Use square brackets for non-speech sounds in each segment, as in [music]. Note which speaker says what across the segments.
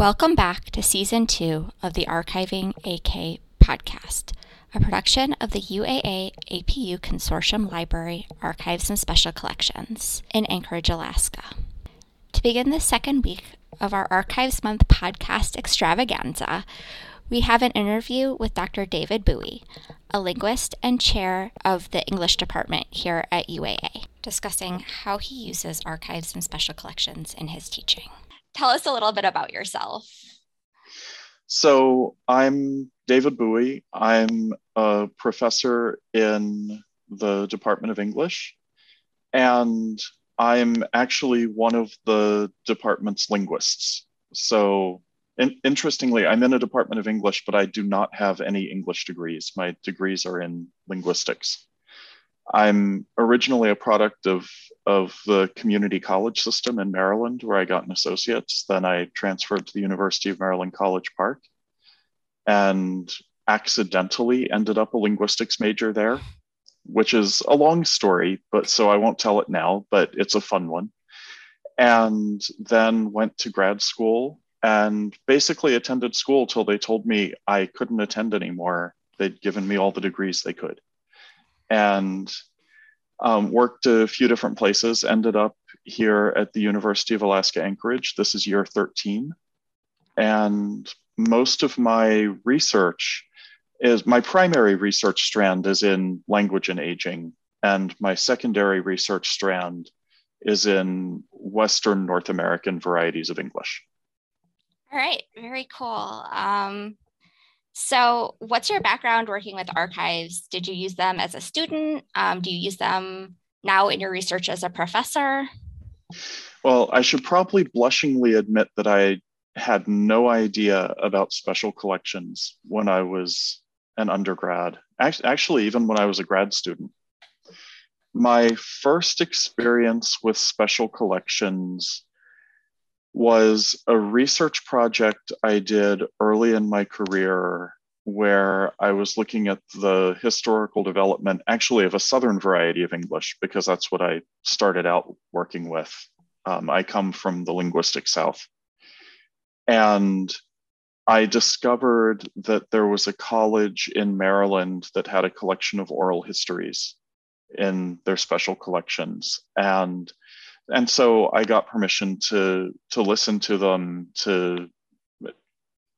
Speaker 1: Welcome back to season two of the Archiving AK podcast, a production of the UAA APU Consortium Library Archives and Special Collections in Anchorage, Alaska. To begin the second week of our Archives Month podcast extravaganza, we have an interview with Dr. David Bowie, a linguist and chair of the English department here at UAA, discussing how he uses archives and special collections in his teaching. Tell us a little bit about yourself.
Speaker 2: So, I'm David Bowie. I'm a professor in the Department of English, and I'm actually one of the department's linguists. So, in, interestingly, I'm in a department of English, but I do not have any English degrees. My degrees are in linguistics. I'm originally a product of, of the community college system in Maryland, where I got an associate's. Then I transferred to the University of Maryland College Park and accidentally ended up a linguistics major there, which is a long story, but so I won't tell it now, but it's a fun one. And then went to grad school and basically attended school till they told me I couldn't attend anymore. They'd given me all the degrees they could and um, worked a few different places, ended up here at the University of Alaska Anchorage. This is year 13. And most of my research is my primary research strand is in language and aging, and my secondary research strand is in Western North American varieties of English.
Speaker 1: All right, very cool. Um, so, what's your background working with archives? Did you use them as a student? Um, do you use them now in your research as a professor?
Speaker 2: Well, I should probably blushingly admit that I had no idea about special collections when I was an undergrad, actually, even when I was a grad student. My first experience with special collections was a research project I did early in my career where I was looking at the historical development, actually, of a Southern variety of English, because that's what I started out working with. Um, I come from the linguistic South. And I discovered that there was a college in Maryland that had a collection of oral histories in their special collections. And and so I got permission to to listen to them to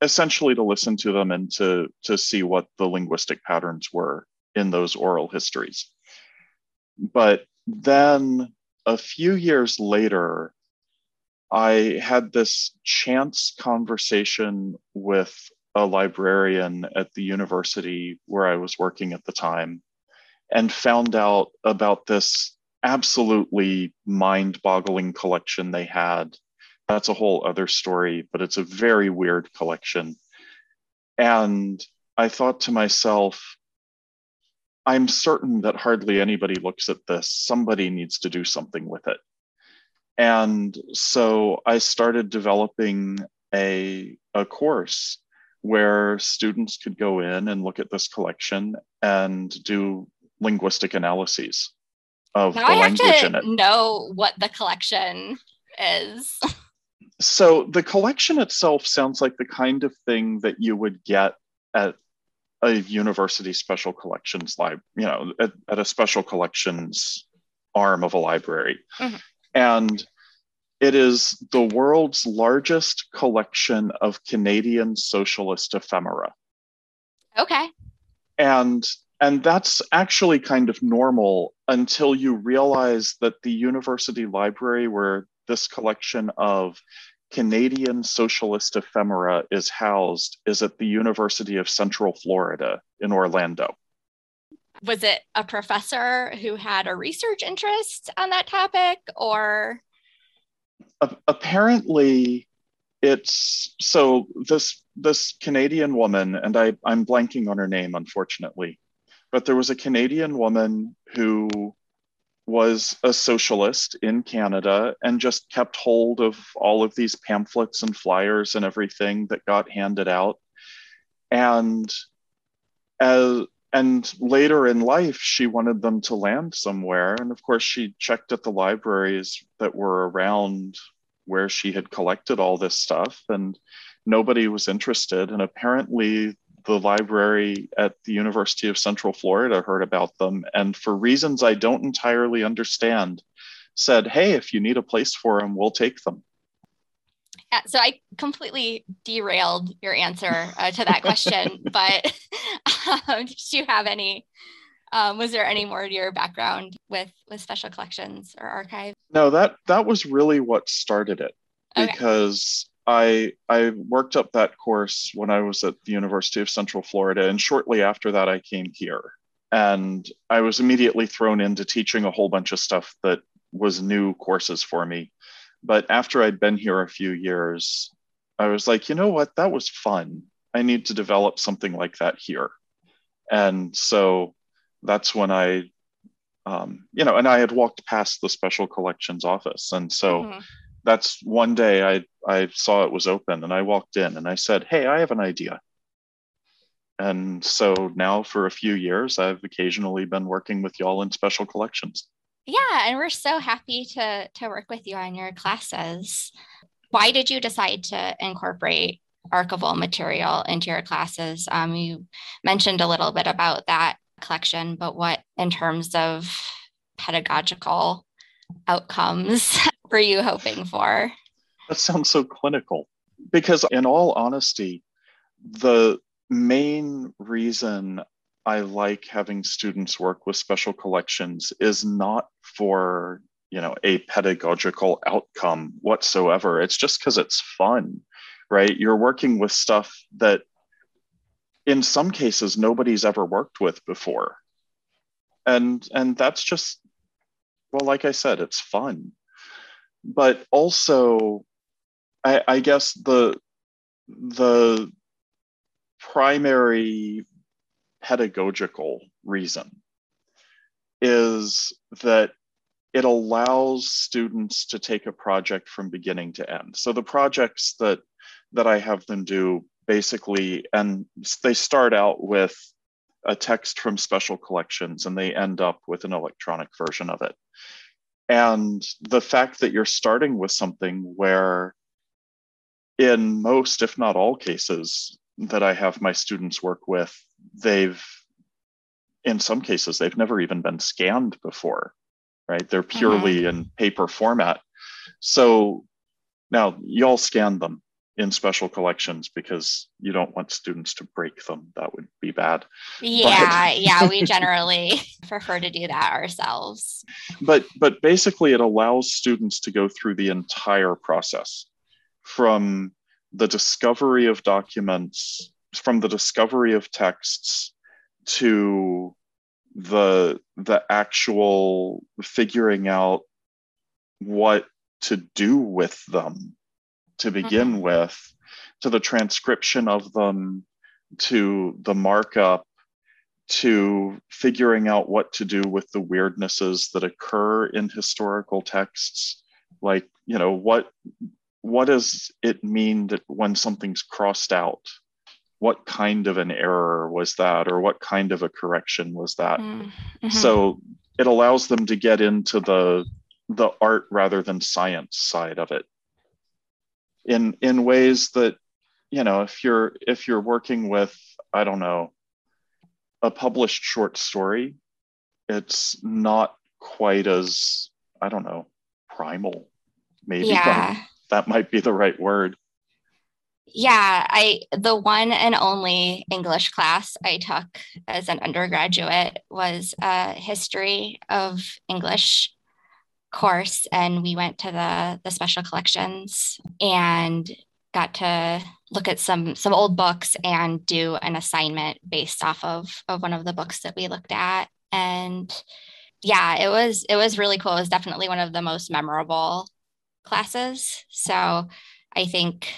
Speaker 2: essentially to listen to them and to to see what the linguistic patterns were in those oral histories. But then a few years later, I had this chance conversation with a librarian at the university where I was working at the time and found out about this absolutely mind boggling collection they had. That's a whole other story, but it's a very weird collection. And I thought to myself, I'm certain that hardly anybody looks at this. Somebody needs to do something with it. And so I started developing a, a course where students could go in and look at this collection and do linguistic analyses of
Speaker 1: now
Speaker 2: the
Speaker 1: I
Speaker 2: language
Speaker 1: have to
Speaker 2: in it.
Speaker 1: know what the collection is. [laughs]
Speaker 2: So the collection itself sounds like the kind of thing that you would get at a university special collections lib, you know, at, at a special collections arm of a library.
Speaker 1: Mhm.
Speaker 2: And it is the world's largest collection of Canadian socialist ephemera.
Speaker 1: Okay.
Speaker 2: and and that's actually kind of normal until you realize that the university library where this collection of canadian socialist ephemera is housed is at the university of central florida in orlando
Speaker 1: Was it a professor who had a research interest on that topic or?
Speaker 2: A- apparently it's so this this canadian woman and i i'm blanking on her name unfortunately but there was a canadian woman who was a socialist in canada and just kept hold of all of these pamphlets and flyers and everything that got handed out and as and later in life she wanted them to land somewhere and of course she checked at the libraries that were around where she had collected all this stuff and nobody was interested. And apparently, the library at the University of Central Florida heard about them. And for reasons I don't entirely understand, said, Hey, if you need a place for them, we'll take them.
Speaker 1: Yeah, so I completely derailed your answer uh, to that question, [laughs] but um, did you have any? Um, was there any more to your background with with special collections or archives?
Speaker 2: No, that that was really what started it, okay. because I I worked up that course when I was at the University of Central Florida, and shortly after that, I came here, and I was immediately thrown into teaching a whole bunch of stuff that was new courses for me. But after I'd been here a few years, I was like, you know what, that was fun. I need to develop something like that here, and so that's when I, um, you know, and I had walked past the special collections office. And so mm-hmm. That's one day I, I saw it was open and I walked in and I said, Hey, I have an idea. And so now for a few years, I've occasionally been working with y'all in special collections.
Speaker 1: Yeah, and we're so happy to to work with you on your classes. Why did you decide to incorporate archival material into your classes? Um, you mentioned a little bit about that collection, but what in terms of pedagogical outcomes [laughs] were you hoping for?
Speaker 2: That sounds so clinical. Because, in all honesty, the main reason I like having students work with special collections is not for you know a pedagogical outcome whatsoever it's just because it's fun right you're working with stuff that in some cases nobody's ever worked with before and and that's just well like i said it's fun but also i i guess the the primary pedagogical reason is that it allows students to take a project from beginning to end so the projects that that i have them do basically, and they start out with a text from special collections and they end up with an electronic version of it. And the fact that you're starting with something where, in most, if not all cases that I have my students work with, they've, in some cases, they've never even been scanned before, right? They're purely mm-hmm. in paper format. So now y'all scan them in special collections because you don't want students to break them. That would be bad.
Speaker 1: Yeah, [laughs] yeah, we [laughs] generally [laughs] prefer to do that ourselves.
Speaker 2: But but basically it allows students to go through the entire process from the discovery of documents, from the discovery of texts to the the actual figuring out what to do with them to begin mm-hmm. with, to the transcription of them, to the markup, to figuring out what to do with the weirdnesses that occur in historical texts. Like, you know, what what does it mean that when something's crossed out? What kind of an error was that, or what kind of a correction was that? Mm-hmm. So it allows them to get into the the art rather than science side of it in in ways that you know if you're if you're working with i don't know a published short story it's not quite as i don't know primal maybe yeah. that, that might be the right word
Speaker 1: yeah i the one and only english class i took as an undergraduate was a history of english course and we went to the the special collections and got to look at some some old books and do an assignment based off of of one of the books that we looked at. And yeah it was it was really cool. It was definitely one of the most memorable classes. So i think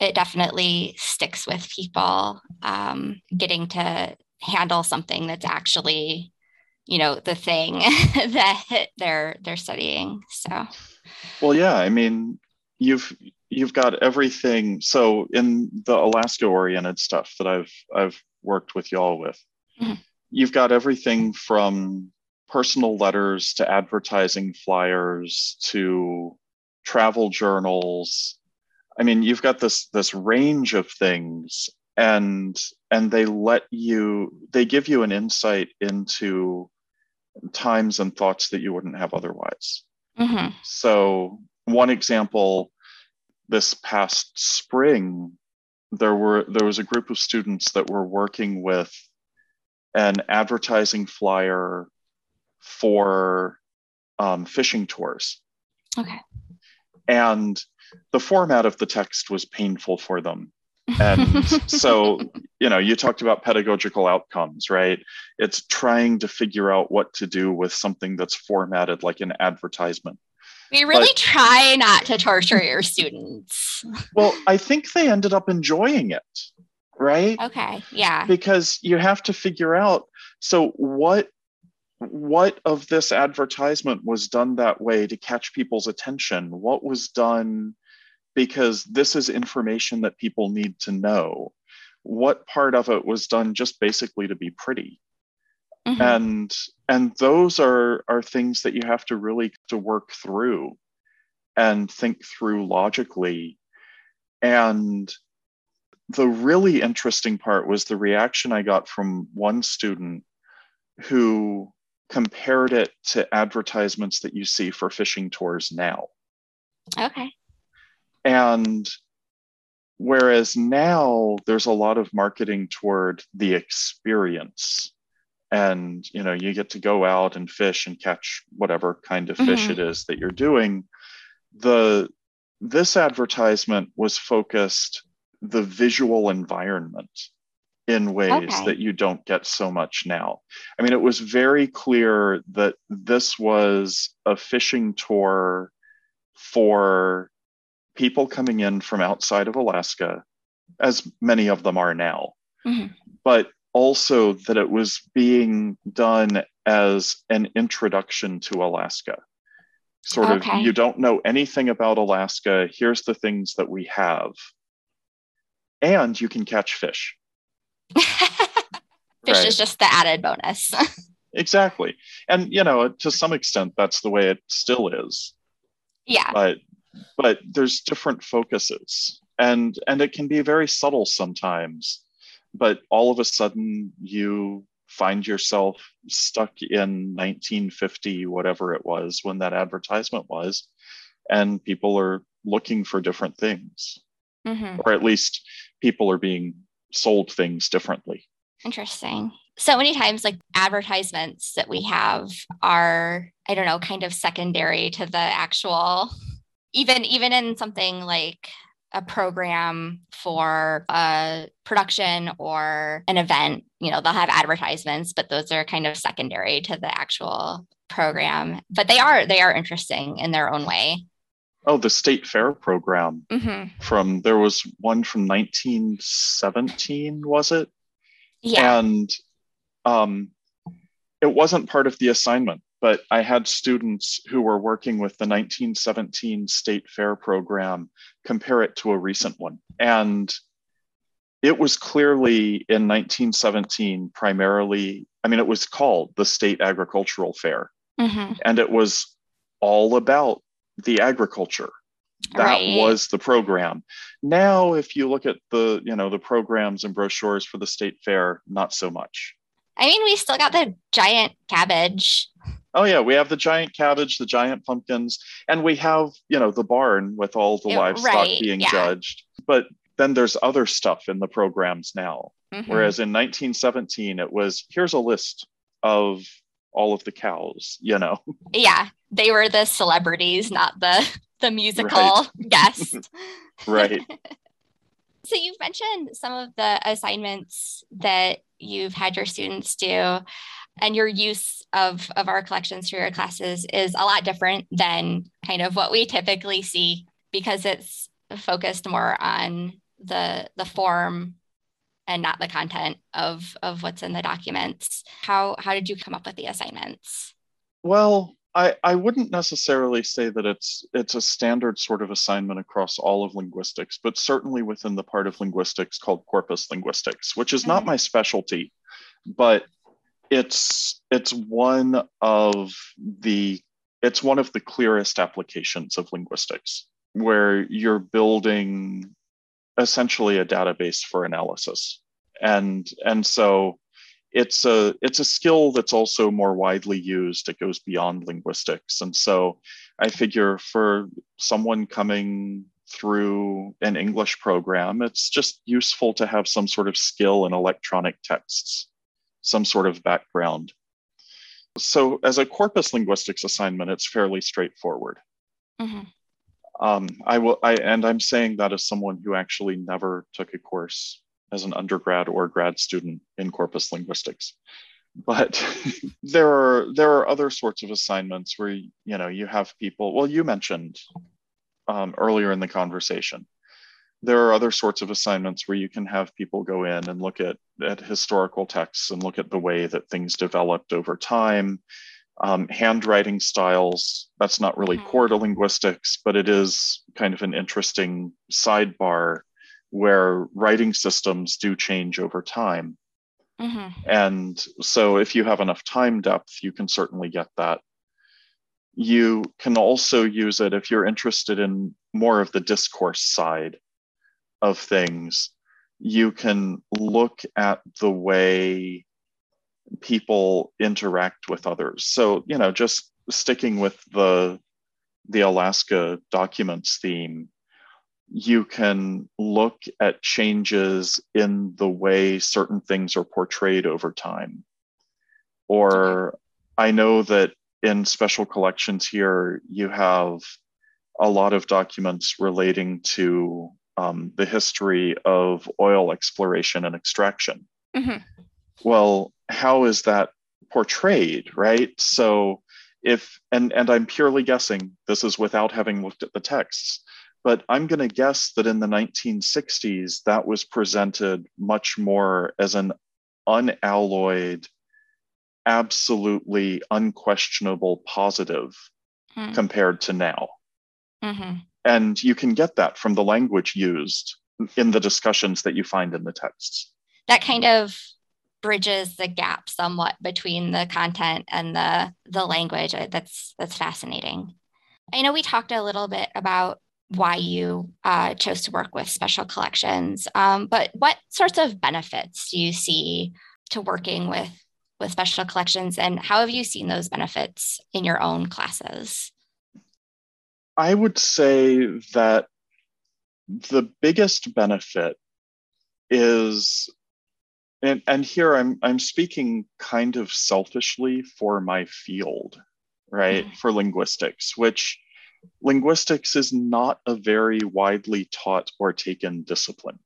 Speaker 1: it definitely sticks with people um, getting to handle something that's actually you know the thing [laughs] that they're they're studying so
Speaker 2: well yeah i mean you've you've got everything so in the alaska oriented stuff that i've i've worked with y'all with mm-hmm. you've got everything from personal letters to advertising flyers to travel journals I mean, you've got this this range of things, and and they let you they give you an insight into times and thoughts that you wouldn't have otherwise.
Speaker 1: Mm-hmm.
Speaker 2: So one example, this past spring, there were there was a group of students that were working with an advertising flyer for um, fishing tours.
Speaker 1: Okay.
Speaker 2: And the format of the text was painful for them. And [laughs] so, you know, you talked about pedagogical outcomes, right? It's trying to figure out what to do with something that's formatted like an advertisement.
Speaker 1: We really but, try not to torture your students. [laughs]
Speaker 2: Well, I think they ended up enjoying it, right?
Speaker 1: Okay. Yeah.
Speaker 2: Because you have to figure out so what what of this advertisement was done that way to catch people's attention? What was done because this is information that people need to know? What part of it was done just basically to be pretty? Mm-hmm. And and those are are things that you have to really to work through and think through logically. And the really interesting part was the reaction I got from one student who compared it to advertisements that you see for fishing tours now.
Speaker 1: Okay.
Speaker 2: And whereas now there's a lot of marketing toward the experience and you know you get to go out and fish and catch whatever kind of fish mm-hmm. it is that you're doing the this advertisement was focused the visual environment in ways okay. that you don't get so much now. I mean, it was very clear that this was a fishing tour for people coming in from outside of Alaska, as many of them are now, mm-hmm. but also that it was being done as an introduction to Alaska. Sort okay. of, you don't know anything about Alaska. Here's the things that we have. And you can catch fish [laughs]
Speaker 1: Fish right. is just the added bonus. [laughs]
Speaker 2: exactly. And you know, to some extent that's the way it still is.
Speaker 1: Yeah.
Speaker 2: But but there's different focuses and and it can be very subtle sometimes. But all of a sudden you find yourself stuck in 1950 whatever it was when that advertisement was and people are looking for different things mm-hmm. or at least people are being sold things differently.
Speaker 1: Interesting. So many times, like advertisements that we have are, I don't know, kind of secondary to the actual, even even in something like a program for a production or an event, you know, they'll have advertisements, but those are kind of secondary to the actual program. But they are they are interesting in their own way.
Speaker 2: Oh the state fair program. Mm-hmm. from there was one from 1917 was it?
Speaker 1: Yeah.
Speaker 2: And um, it wasn't part of the assignment but i had students who were working with the 1917 state fair program compare it to a recent one. And it was clearly in 1917 primarily i mean it was called the state agricultural fair. Mm-hmm. and it was all about the agriculture that right. was the program. Now if you look at the you know the programs and brochures for the state fair not so much.
Speaker 1: I mean we still got the giant cabbage
Speaker 2: oh yeah we have the giant cabbage the giant pumpkins and we have you know the barn with all the livestock right. being yeah. judged but then there's other stuff in the programs now mm-hmm. whereas in 1917 it was here's a list of all of the cows, you know.
Speaker 1: Yeah, they were the celebrities, not the [laughs] the musical right. [laughs] guest. [laughs]
Speaker 2: right.
Speaker 1: so you've mentioned some of the assignments that you've had your students do and your use of of our collections for your classes is a lot different than kind of what we typically see because it's focused more on the the form and not the content of of what's in the documents how how did you come up with the assignments
Speaker 2: well I, I wouldn't necessarily say that it's it's a standard sort of assignment across all of linguistics, but certainly within the part of linguistics called corpus linguistics, which is mm-hmm. not my specialty, but it's it's one of the it's one of the clearest applications of linguistics. where you're building essentially a database for analysis. And, and so it's a it's a skill that's also more widely used it goes beyond linguistics and so i figure for someone coming through an english program it's just useful to have some sort of skill in electronic texts some sort of background. So as a corpus linguistics assignment it's fairly straightforward. Mm-hmm. um, i will i and i'm saying that as someone who actually never took a course as an undergrad or grad student in corpus linguistics. But [laughs] there are there are other sorts of assignments where you know you have people well you mentioned um, earlier in the conversation there are other sorts of assignments where you can have people go in and look at, at historical texts and look at the way that things developed over time um, handwriting styles that's not really mm-hmm. core to linguistics but it is kind of an interesting sidebar where writing systems do change over time. Mm-hmm. And so, if you have enough time depth, you can certainly get that. You can also use it if you're interested in more of the discourse side of things. You can look at the way people interact with others. So, you know, just sticking with the the Alaska documents theme, you can look at changes in the way certain things are portrayed over time. Or I know that in special collections here, you have a lot of documents relating to um, the history of oil exploration and extraction. Mm-hmm. Well, how is that portrayed, right? So if and and I'm purely guessing, this is without having looked at the texts but I'm going to guess that in the 1960s, that was presented much more as an unalloyed, absolutely unquestionable positive mm. compared to now. Mm-hmm. And you can get that from the language used in the discussions that you find in the texts.
Speaker 1: That kind of bridges the gap somewhat between the content and the the language. That's that's fascinating. I know we talked a little bit about why you uh, chose to work with special collections. Um, but what sorts of benefits do you see to working with with special collections, and how have you seen those benefits in your own classes?
Speaker 2: I would say that the biggest benefit is and, and here I'm I'm speaking kind of selfishly for my field, right? Mm-hmm. For linguistics, which linguistics is not a very widely taught or taken discipline.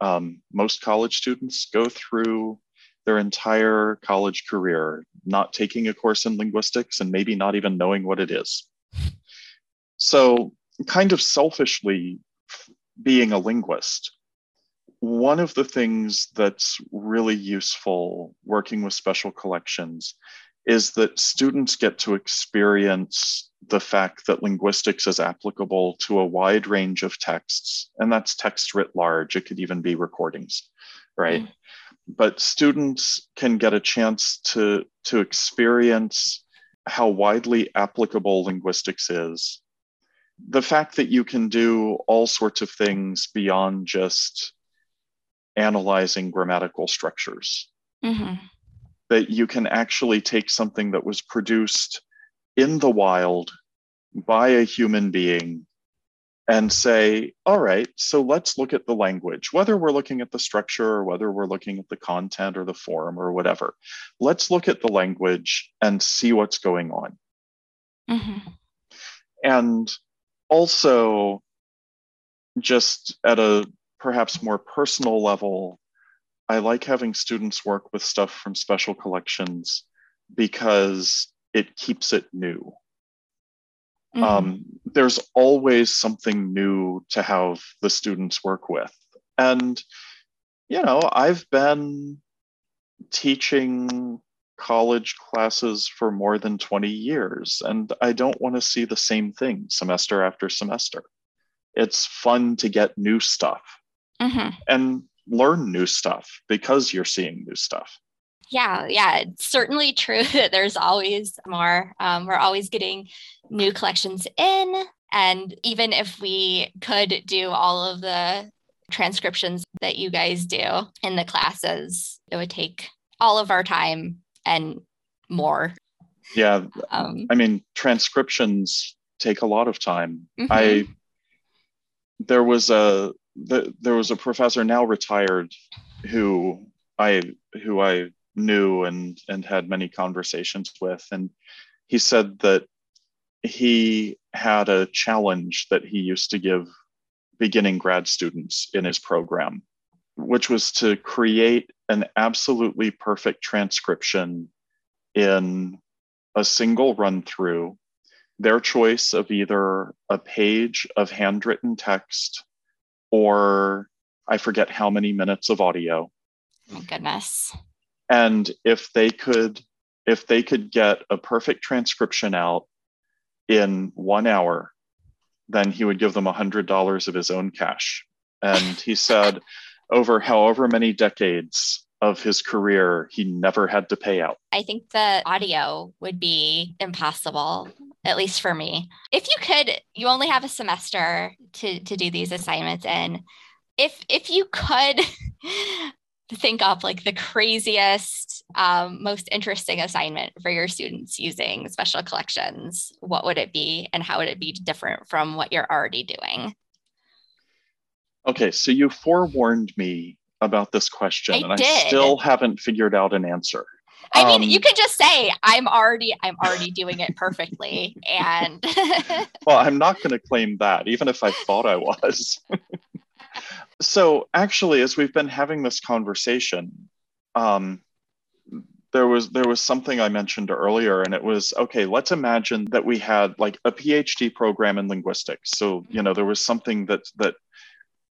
Speaker 2: Um, most college students go through their entire college career not taking a course in linguistics and maybe not even knowing what it is. So, kind of selfishly, being a linguist, one of the things that's really useful working with special collections is that students get to experience the fact that linguistics is applicable to a wide range of texts, and that's text writ large. It could even be recordings, right? Mm. But students can get a chance to, to experience how widely applicable linguistics is. The fact that you can do all sorts of things beyond just analyzing grammatical structures. Mm-hmm that you can actually take something that was produced in the wild by a human being and say, all right, so let's look at the language, whether we're looking at the structure or whether we're looking at the content or the form or whatever. Let's look at the language and see what's going on. Mm-hmm. And also, just at a perhaps more personal level, I like having students work with stuff from special collections because it keeps it new. Mm-hmm. Um, there's always something new to have the students work with. And, you know, I've been teaching college classes for more than 20 years, and I don't want to see the same thing semester after semester. It's fun to get new stuff. Mm-hmm. And learn new stuff because you're seeing new stuff.
Speaker 1: Yeah, yeah, it's certainly true [laughs] that there's always more. Um, we're always getting new collections in, And even if we could do all of the transcriptions that you guys do in the classes, it would take all of our time and more.
Speaker 2: Yeah. Um, I mean, transcriptions take a lot of time. Mm-hmm. I there was a the, there was a professor now retired who I who I knew and and had many conversations with and he said that he had a challenge that he used to give beginning grad students in his program which was to create an absolutely perfect transcription in a single run through their choice of either a page of handwritten text or I forget how many minutes of audio.
Speaker 1: My goodness.
Speaker 2: And if they could if they could get a perfect transcription out in one hour, then he would give them a hundred dollars of his own cash. And he said [laughs] over however many decades of his career, he never had to pay out.
Speaker 1: I think the audio would be impossible, at least for me. If you could, you only have a semester to, to do these assignments in. If if you could [laughs] think up like the craziest, um, most interesting assignment for your students using special collections, what would it be and how would it be different from what you're already doing?
Speaker 2: Okay, so you forewarned me about this question I and
Speaker 1: did.
Speaker 2: I still haven't figured out an answer.
Speaker 1: I mean, um, you can just say I'm already I'm already doing it perfectly and [laughs]
Speaker 2: Well, I'm not going to claim that even if I thought I was. [laughs] so, actually as we've been having this conversation, um, there was there was something I mentioned earlier, and it was okay. Let's imagine that we had like a PhD program in linguistics. So you know there was something that that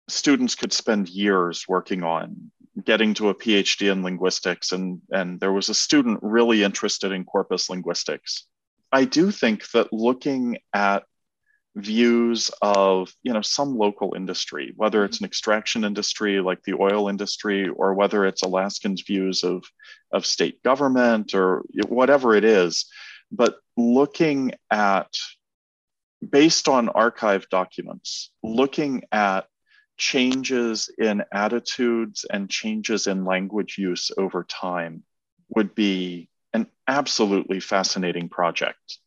Speaker 2: students could spend years working on getting to a phd in linguistics and and there was a student really interested in corpus linguistics. I do think that looking at views of you know some local industry whether it's an extraction industry like the oil industry or whether it's alaskans views of of state government or whatever it is but looking at based on archive documents looking at changes in attitudes and changes in language use over time would be an absolutely fascinating project.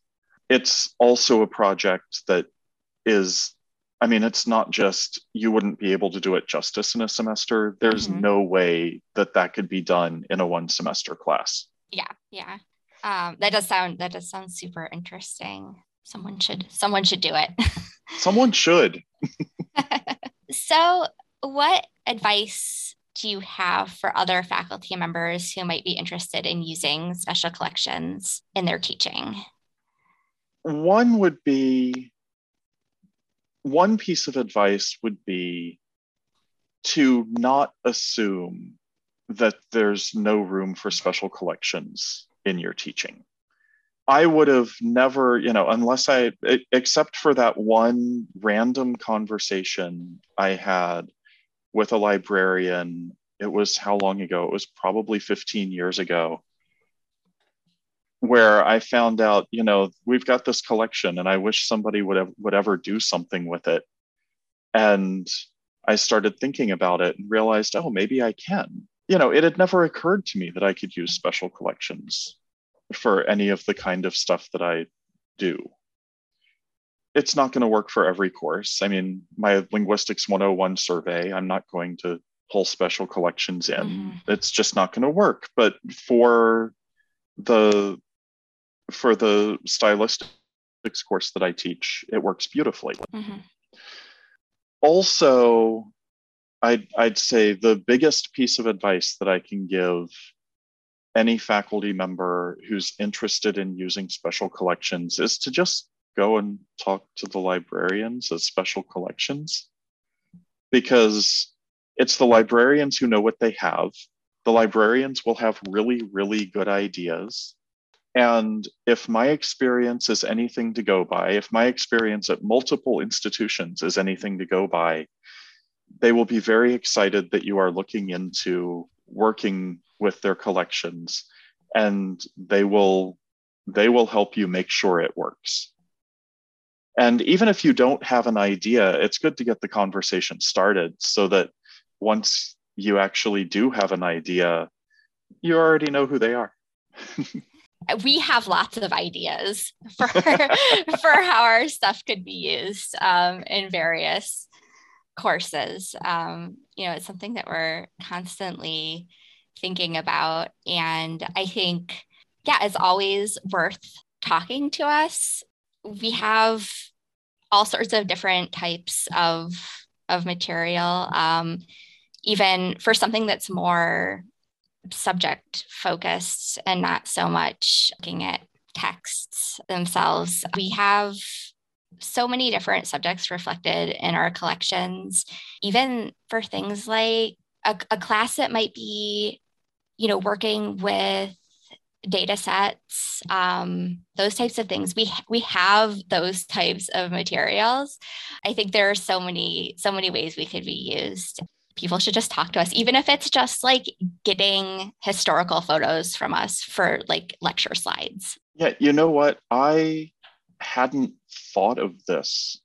Speaker 2: It's also a project that is, I mean, it's not just you wouldn't be able to do it justice in a semester. There's mm-hmm. no way that that could be done in a one semester class.
Speaker 1: Yeah, yeah. Um, that does sound that does sound super interesting. Someone should someone should do it.
Speaker 2: someone should. [laughs]
Speaker 1: So, what advice do you have for other faculty members who might be interested in using special collections in their teaching?
Speaker 2: One would be one piece of advice would be to not assume that there's no room for special collections in your teaching. I would have never, you know, unless I, except for that one random conversation I had with a librarian. It was how long ago? It was probably 15 years ago, where I found out, you know, we've got this collection and I wish somebody would, have, would ever do something with it. And I started thinking about it and realized, oh, maybe I can. You know, it had never occurred to me that I could use special collections for any of the kind of stuff that I do. It's not going to work for every course. I mean, my Linguistics 101 survey, I'm not going to pull special collections in. Mm-hmm. It's just not going to work. But for the for the stylistics course that I teach, it works beautifully. Mm-hmm. Also, I'd, I'd say the biggest piece of advice that I can give any faculty member who's interested in using special collections is to just go and talk to the librarians as special collections because it's the librarians who know what they have. The librarians will have really, really good ideas. And if my experience is anything to go by, if my experience at multiple institutions is anything to go by, they will be very excited that you are looking into working with their collections and they will they will help you make sure it works And even if you don't have an idea, it's good to get the conversation started so that once you actually do have an idea, you already know who they are. [laughs]
Speaker 1: we have lots of ideas for [laughs] [laughs] for how our stuff could be used um, in various courses. Um, you know, it's something that we're constantly thinking about, and I think, yeah, it's always worth talking to us. We have all sorts of different types of of material. Um, even for something that's more subject focused and not so much looking at texts themselves. We have so many different subjects reflected in our collections, even for things like a, a class that might be, you know, working with data sets um, those types of things we we have those types of materials i think there are so many so many ways we could be used people should just talk to us, even if it's just like getting historical photos from us for like lecture slides.
Speaker 2: Yeah, you know what? I hadn't thought of this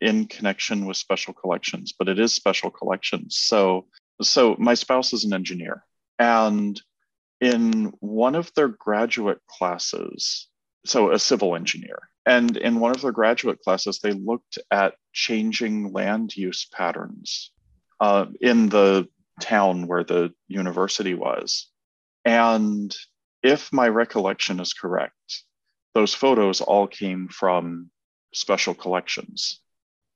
Speaker 2: in connection with special collections, but it is special collections. So, so my spouse is an engineer, and in one of their graduate classes, so a civil engineer, and in one of their graduate classes, they looked at changing land use patterns uh, in the town where the university was. And if my recollection is correct, those photos all came from special collections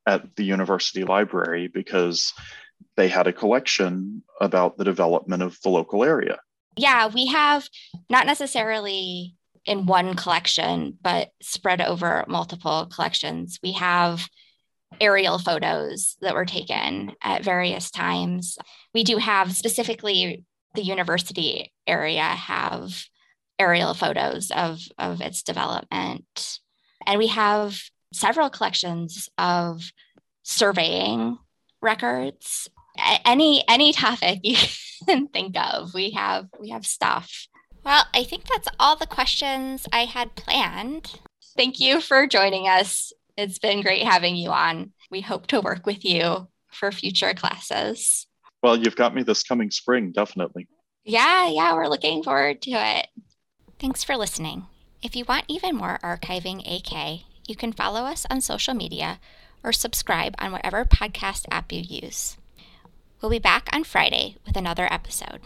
Speaker 2: at the university library because they had a collection about the development of the local area.
Speaker 1: Yeah, we have not necessarily in one collection, but spread over multiple collections. We have aerial photos that were taken at various times. We do have specifically the university area have aerial photos of, of its development. And we have several collections of surveying records. Any any topic you [laughs] can think of, we have we have stuff. Well, I think that's all the questions I had planned. Thank you for joining us it's been great having you on. We hope to work with you for future classes.
Speaker 2: Well, you've got me this coming spring, definitely.
Speaker 1: Yeah, yeah, we're looking forward to it. Thanks for listening. If you want even more Archiving AK, you can follow us on social media or subscribe on whatever podcast app you use. We'll be back on Friday with another episode.